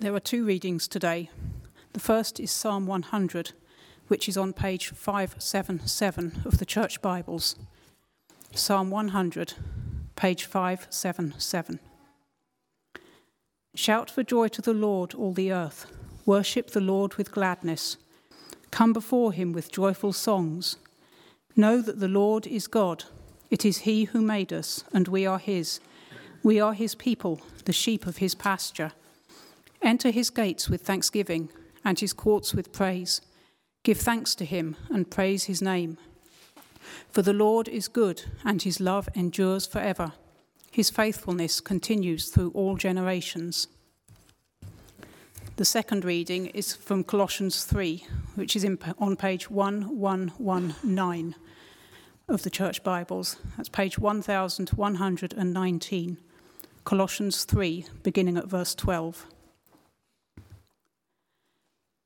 There are two readings today. The first is Psalm 100, which is on page 577 of the Church Bibles. Psalm 100, page 577. Shout for joy to the Lord, all the earth. Worship the Lord with gladness. Come before him with joyful songs. Know that the Lord is God. It is he who made us, and we are his. We are his people, the sheep of his pasture. Enter his gates with thanksgiving, and his courts with praise. Give thanks to him, and praise his name. For the Lord is good, and his love endures forever. His faithfulness continues through all generations. The second reading is from Colossians 3, which is in, on page 1119 of the Church Bibles. That's page 1119. Colossians 3, beginning at verse 12.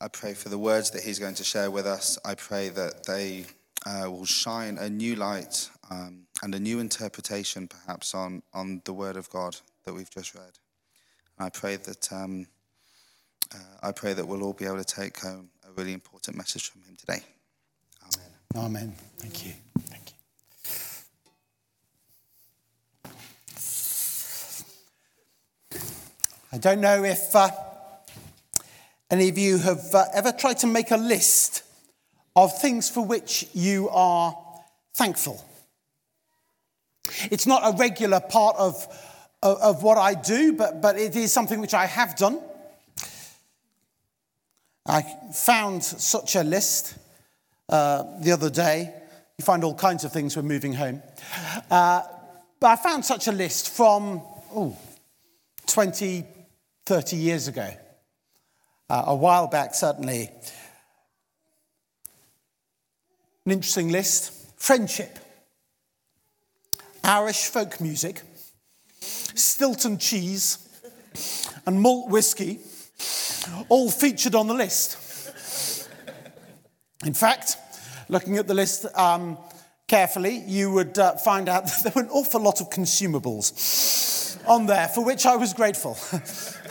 I pray for the words that he's going to share with us. I pray that they uh, will shine a new light um, and a new interpretation, perhaps, on, on the Word of God that we've just read. I pray that um, uh, I pray that we'll all be able to take home a really important message from him today. Amen. Amen. Thank you. Thank you. I don't know if uh, any of you have uh, ever tried to make a list of things for which you are thankful. It's not a regular part of, of, of what I do, but, but it is something which I have done. I found such a list uh, the other day. You find all kinds of things when moving home. Uh, but I found such a list from oh, 20, 30 years ago. Uh, a while back, certainly. An interesting list. Friendship. Irish folk music, Stilton cheese, and malt whiskey, all featured on the list. In fact, looking at the list um, carefully, you would uh, find out that there were an awful lot of consumables on there, for which I was grateful.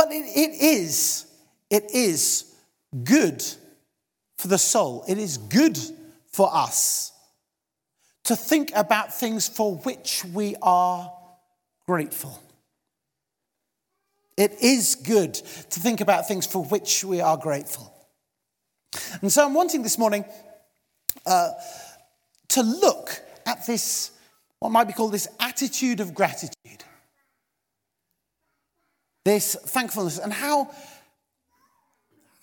but it, it is, it is good for the soul. It is good for us to think about things for which we are grateful. It is good to think about things for which we are grateful. And so I'm wanting this morning uh, to look at this, what might be called this attitude of gratitude, this thankfulness, and how,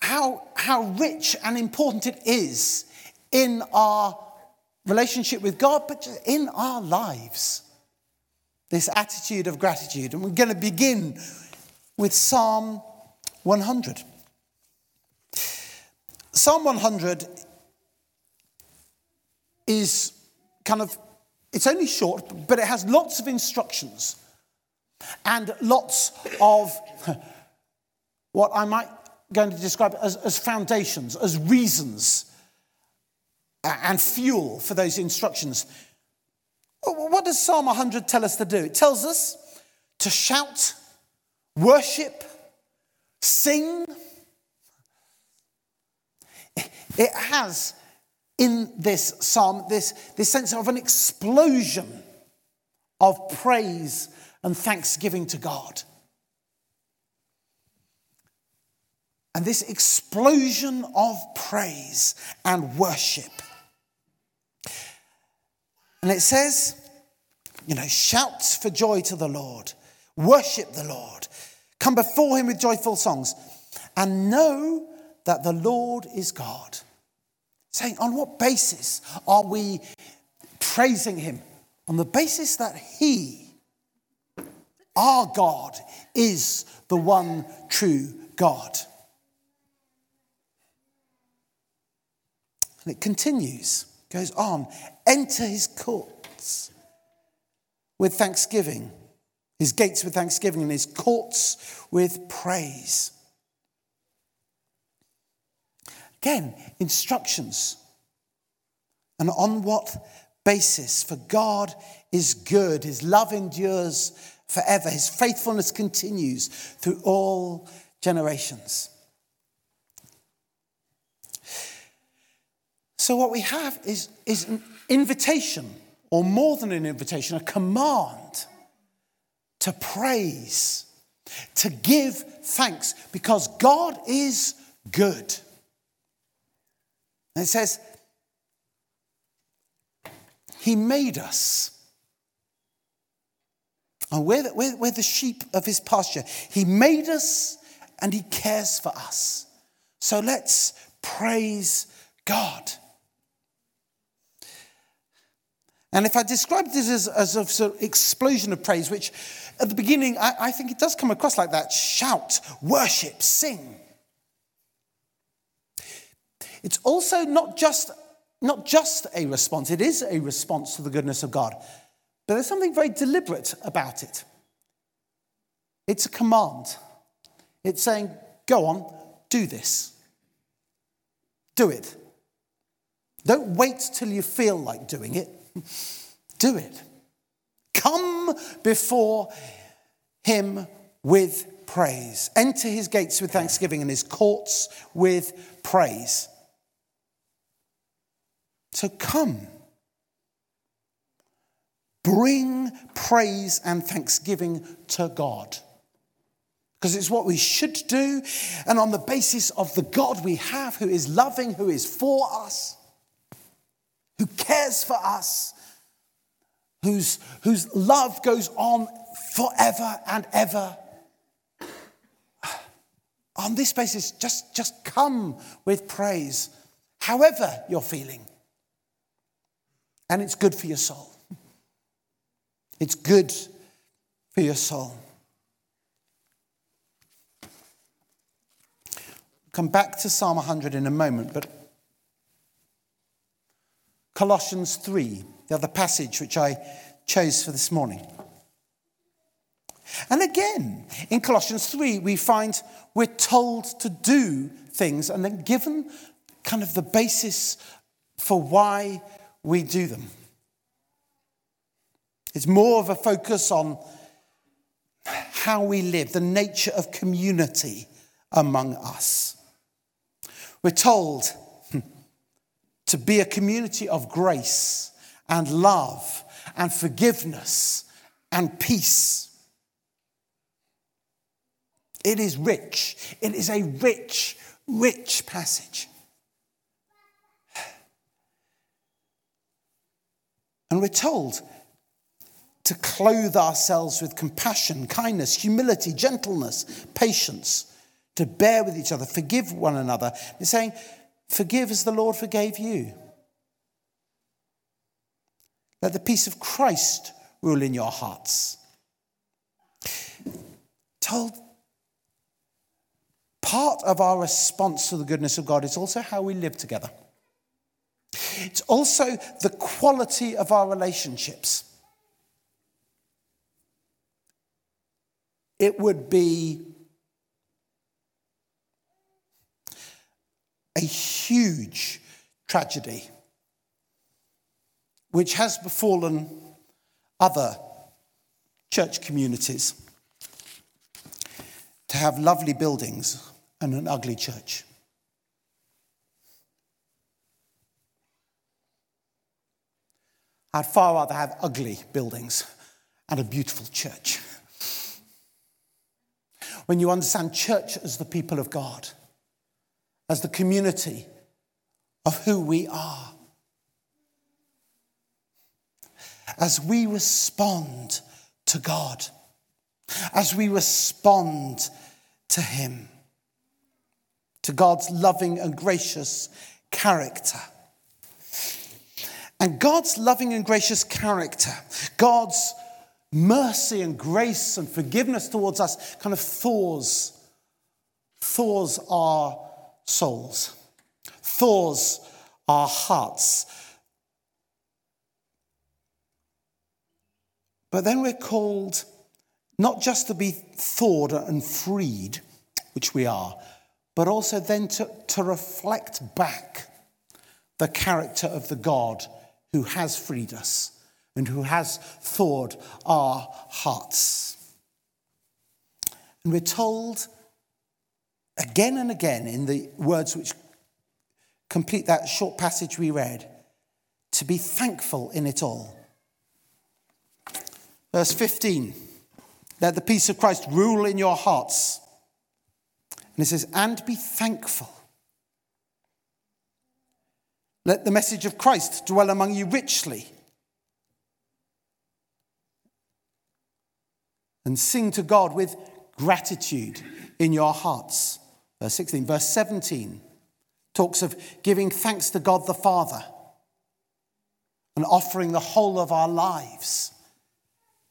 how, how rich and important it is in our relationship with God, but in our lives. This attitude of gratitude. And we're going to begin with Psalm 100. Psalm 100 is kind of, it's only short, but it has lots of instructions and lots of what I might going to describe as, as foundations, as reasons and fuel for those instructions. What does Psalm 100 tell us to do? It tells us to shout, worship, sing. It has in this psalm this, this sense of an explosion of praise and thanksgiving to God. and this explosion of praise and worship. And it says, you know, shouts for joy to the Lord, worship the Lord, come before him with joyful songs, and know that the Lord is God. Saying, on what basis are we praising him? On the basis that he, our God, is the one true God. And it continues, goes on, enter his courts with thanksgiving, his gates with thanksgiving, and his courts with praise. Again, instructions. And on what basis? For God is good, his love endures forever, his faithfulness continues through all generations. So, what we have is, is an invitation, or more than an invitation, a command to praise, to give thanks, because God is good. And it says, He made us. And we're the, we're, we're the sheep of His pasture. He made us and He cares for us. So let's praise God. And if I describe this as, as a sort of explosion of praise, which at the beginning I, I think it does come across like that shout, worship, sing. It's also not just, not just a response, it is a response to the goodness of God. But there's something very deliberate about it. It's a command. It's saying, go on, do this. Do it. Don't wait till you feel like doing it. Do it. Come before him with praise. Enter his gates with thanksgiving and his courts with praise. So come. Bring praise and thanksgiving to God. Because it's what we should do. And on the basis of the God we have, who is loving, who is for us, who cares for us, whose, whose love goes on forever and ever. On this basis, just, just come with praise, however you're feeling. And it's good for your soul. It's good for your soul. Come back to Psalm 100 in a moment, but Colossians 3, the other passage which I chose for this morning. And again, in Colossians 3, we find we're told to do things and then given kind of the basis for why we do them. It's more of a focus on how we live, the nature of community among us. We're told to be a community of grace and love and forgiveness and peace. It is rich. It is a rich, rich passage. And we're told to clothe ourselves with compassion, kindness, humility, gentleness, patience, to bear with each other, forgive one another. He's saying, forgive as the Lord forgave you. Let the peace of Christ rule in your hearts. Told part of our response to the goodness of God is also how we live together. It's also the quality of our relationships. It would be a huge tragedy which has befallen other church communities to have lovely buildings and an ugly church. I'd far rather have ugly buildings and a beautiful church. When you understand church as the people of God, as the community of who we are. As we respond to God, as we respond to Him, to God's loving and gracious character. And God's loving and gracious character, God's mercy and grace and forgiveness towards us kind of thaws, thaws our souls, thaws our hearts. But then we're called not just to be thawed and freed, which we are, but also then to, to reflect back the character of the God who has freed us and who has thawed our hearts. And we're told again and again in the words which complete that short passage we read to be thankful in it all. Verse 15 let the peace of Christ rule in your hearts. And it says, and be thankful. Let the message of Christ dwell among you richly. And sing to God with gratitude in your hearts. Verse 16. Verse 17 talks of giving thanks to God the Father and offering the whole of our lives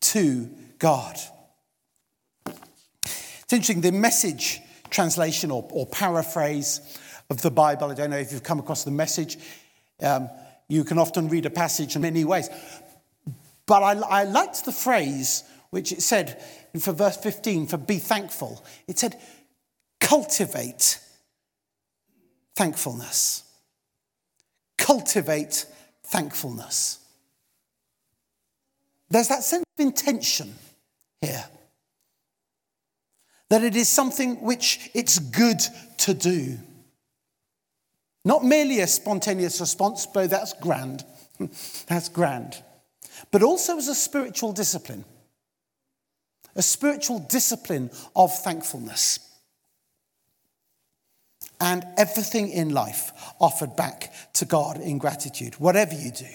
to God. It's interesting, the message translation or, or paraphrase of the Bible, I don't know if you've come across the message, um, you can often read a passage in many ways. But I, I liked the phrase which it said for verse 15 for be thankful. It said, cultivate thankfulness. Cultivate thankfulness. There's that sense of intention here. That it is something which it's good to do. Not merely a spontaneous response, though that's grand. that's grand. But also as a spiritual discipline. A spiritual discipline of thankfulness and everything in life offered back to God in gratitude, whatever you do,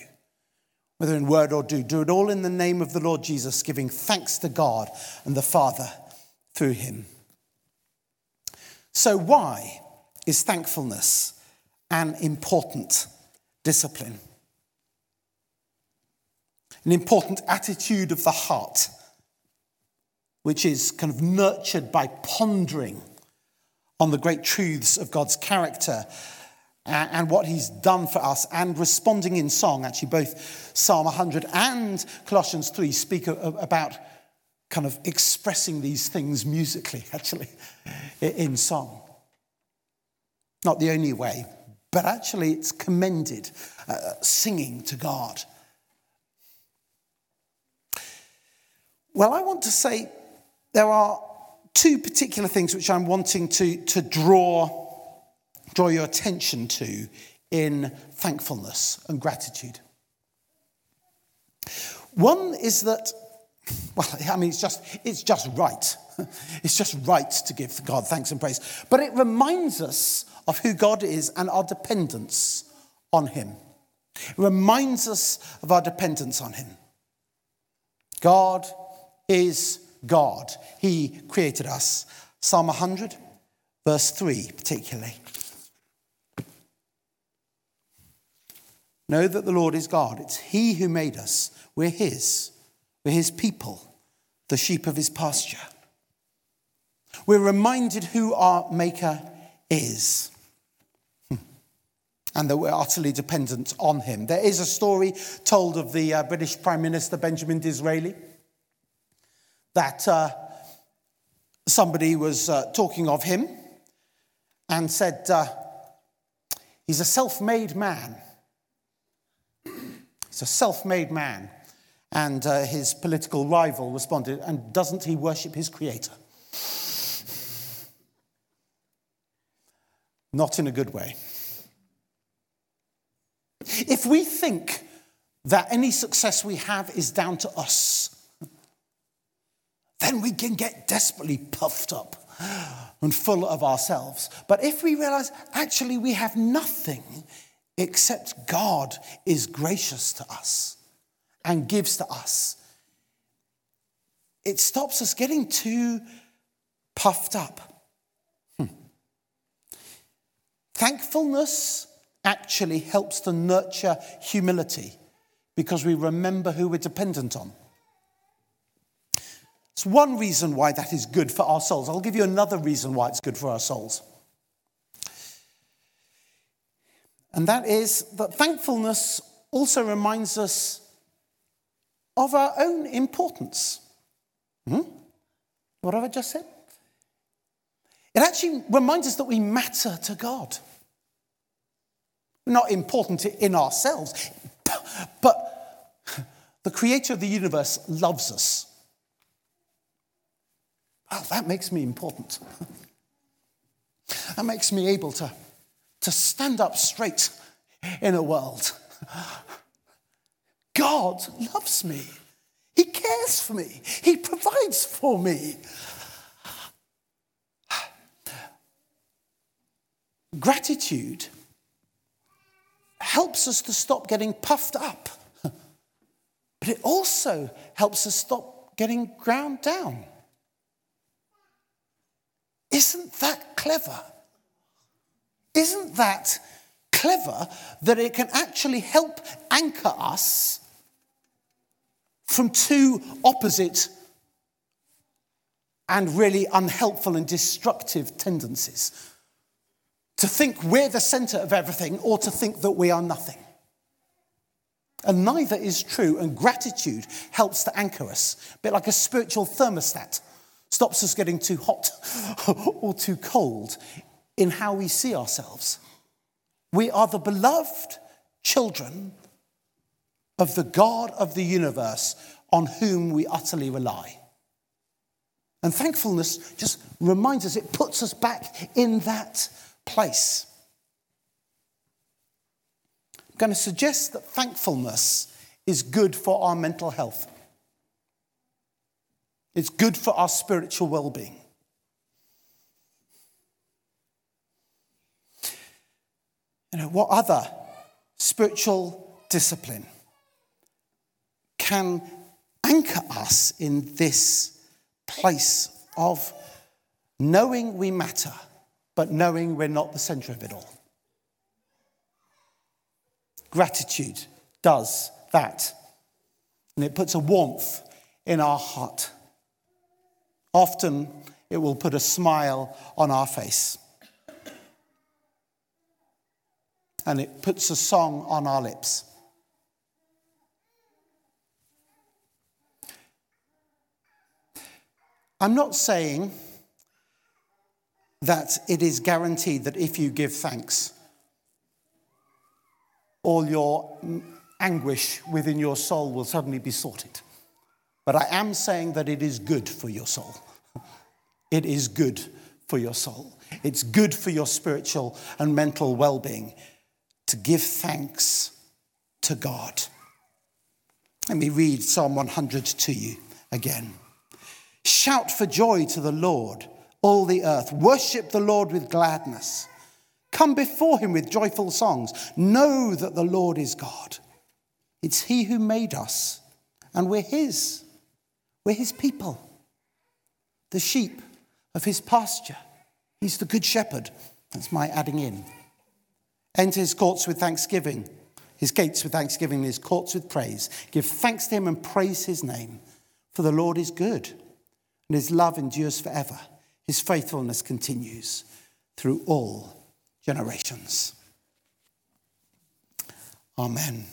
whether in word or do, do it all in the name of the Lord Jesus, giving thanks to God and the Father through him. So, why is thankfulness an important discipline? An important attitude of the heart, which is kind of nurtured by pondering on the great truths of God's character and what he's done for us, and responding in song. Actually, both Psalm 100 and Colossians 3 speak about kind of expressing these things musically, actually, in song. Not the only way, but actually, it's commended uh, singing to God. Well, I want to say there are two particular things which I'm wanting to, to draw, draw your attention to in thankfulness and gratitude. One is that, well, I mean, it's just, it's just right. It's just right to give God thanks and praise. But it reminds us of who God is and our dependence on Him. It reminds us of our dependence on Him. God is God. He created us. Psalm 100, verse 3, particularly. Know that the Lord is God. It's He who made us. We're His. We're His people, the sheep of His pasture. We're reminded who our Maker is hmm. and that we're utterly dependent on Him. There is a story told of the uh, British Prime Minister Benjamin Disraeli that uh, somebody was uh, talking of him and said, uh, He's a self made man. He's a self made man. And uh, his political rival responded, And doesn't he worship his creator? Not in a good way. If we think that any success we have is down to us, then we can get desperately puffed up and full of ourselves. But if we realize actually we have nothing except God is gracious to us and gives to us, it stops us getting too puffed up. Hmm. Thankfulness actually helps to nurture humility because we remember who we're dependent on. It's one reason why that is good for our souls. I'll give you another reason why it's good for our souls. And that is that thankfulness also reminds us of our own importance. Hmm? What have I just said? It actually reminds us that we matter to God. We're not important in ourselves, but the creator of the universe loves us. Oh, that makes me important. That makes me able to, to stand up straight in a world. God loves me. He cares for me. He provides for me. Gratitude helps us to stop getting puffed up, but it also helps us stop getting ground down. Isn't that clever? Isn't that clever that it can actually help anchor us from two opposite and really unhelpful and destructive tendencies? To think we're the center of everything or to think that we are nothing. And neither is true, and gratitude helps to anchor us, a bit like a spiritual thermostat stops us getting too hot or too cold in how we see ourselves. We are the beloved children of the God of the universe on whom we utterly rely. And thankfulness just reminds us, it puts us back in that place. I'm going to suggest that thankfulness is good for our mental health. It's good for our spiritual well being. You know, what other spiritual discipline can anchor us in this place of knowing we matter, but knowing we're not the center of it all? Gratitude does that. And it puts a warmth in our heart. Often it will put a smile on our face. And it puts a song on our lips. I'm not saying that it is guaranteed that if you give thanks, all your anguish within your soul will suddenly be sorted. But I am saying that it is good for your soul. It is good for your soul. It's good for your spiritual and mental well being to give thanks to God. Let me read Psalm 100 to you again. Shout for joy to the Lord, all the earth. Worship the Lord with gladness. Come before him with joyful songs. Know that the Lord is God. It's he who made us, and we're his. We're his people, the sheep of his pasture. He's the good shepherd. That's my adding in. Enter his courts with thanksgiving, his gates with thanksgiving, his courts with praise. Give thanks to him and praise his name. For the Lord is good, and his love endures forever. His faithfulness continues through all generations. Amen.